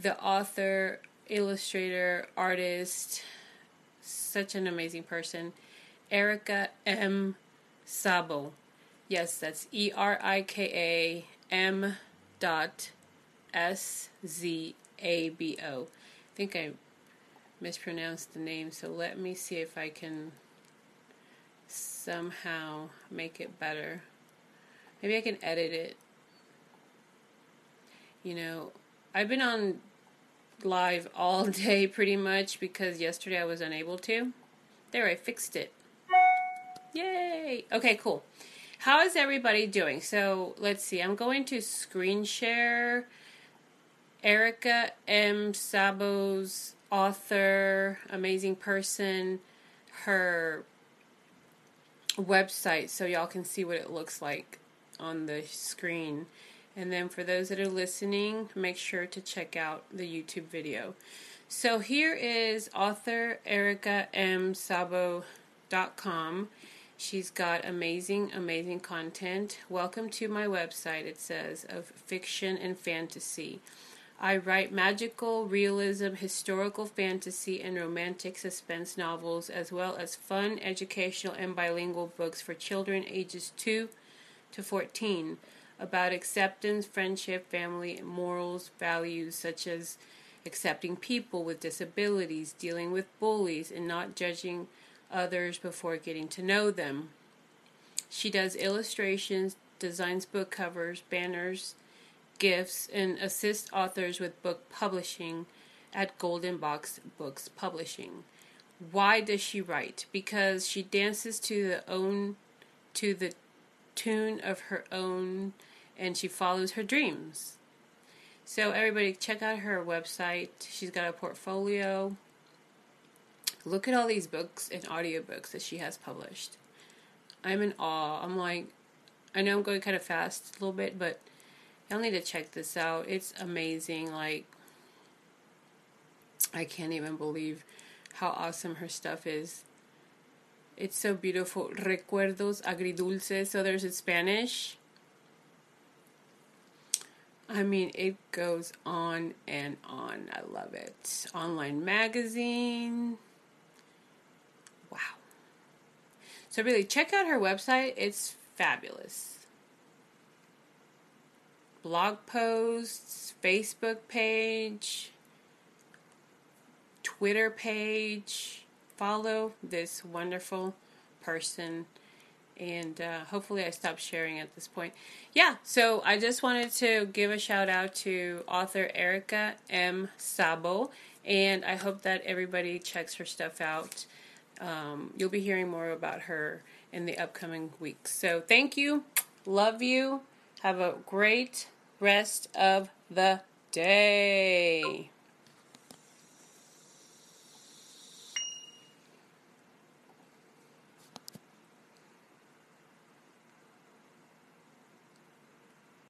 the author, illustrator, artist, such an amazing person, Erika M. Szabo. Yes, that's E R I K A M dot S Z A B O. I think I mispronounced the name, so let me see if I can somehow make it better. Maybe I can edit it. You know, I've been on live all day pretty much because yesterday I was unable to. There, I fixed it. Yay! Okay, cool. How is everybody doing? So let's see. I'm going to screen share Erika M. Szabo's author, amazing person, her website so y'all can see what it looks like on the screen. And then for those that are listening, make sure to check out the YouTube video. So here is author Erika M. Szabo.com. She's got amazing, amazing content. Welcome to my website, it says, of fiction and fantasy. I write magical realism, historical fantasy, and romantic suspense novels, as well as fun, educational, and bilingual books for children ages 2 to 14 about acceptance, friendship, family, morals, values such as accepting people with disabilities, dealing with bullies, and not judging others before getting to know them. She does illustrations, designs book covers, banners, gifts, and assists authors with book publishing at Golden Box Books Publishing. Why does she write? Because she dances to the own to the tune of her own and she follows her dreams. So everybody check out her website. She's got a portfolio. Look at all these books and audiobooks that she has published. I'm in awe. I'm like I know I'm going kind of fast a little bit, but Y'all need to check this out. It's amazing. Like, I can't even believe how awesome her stuff is. It's so beautiful. Recuerdos agridulces. So there's in Spanish. I mean, it goes on and on. I love it. Online magazine. Wow. So, really, check out her website. It's fabulous blog posts, Facebook page, Twitter page. Follow this wonderful person. And uh, hopefully, I stopped sharing at this point. Yeah, so I just wanted to give a shout out to author Erika M. Szabo, and I hope that everybody checks her stuff out. Um, you'll be hearing more about her in the upcoming weeks. So, thank you. Love you. Have a great rest of the day.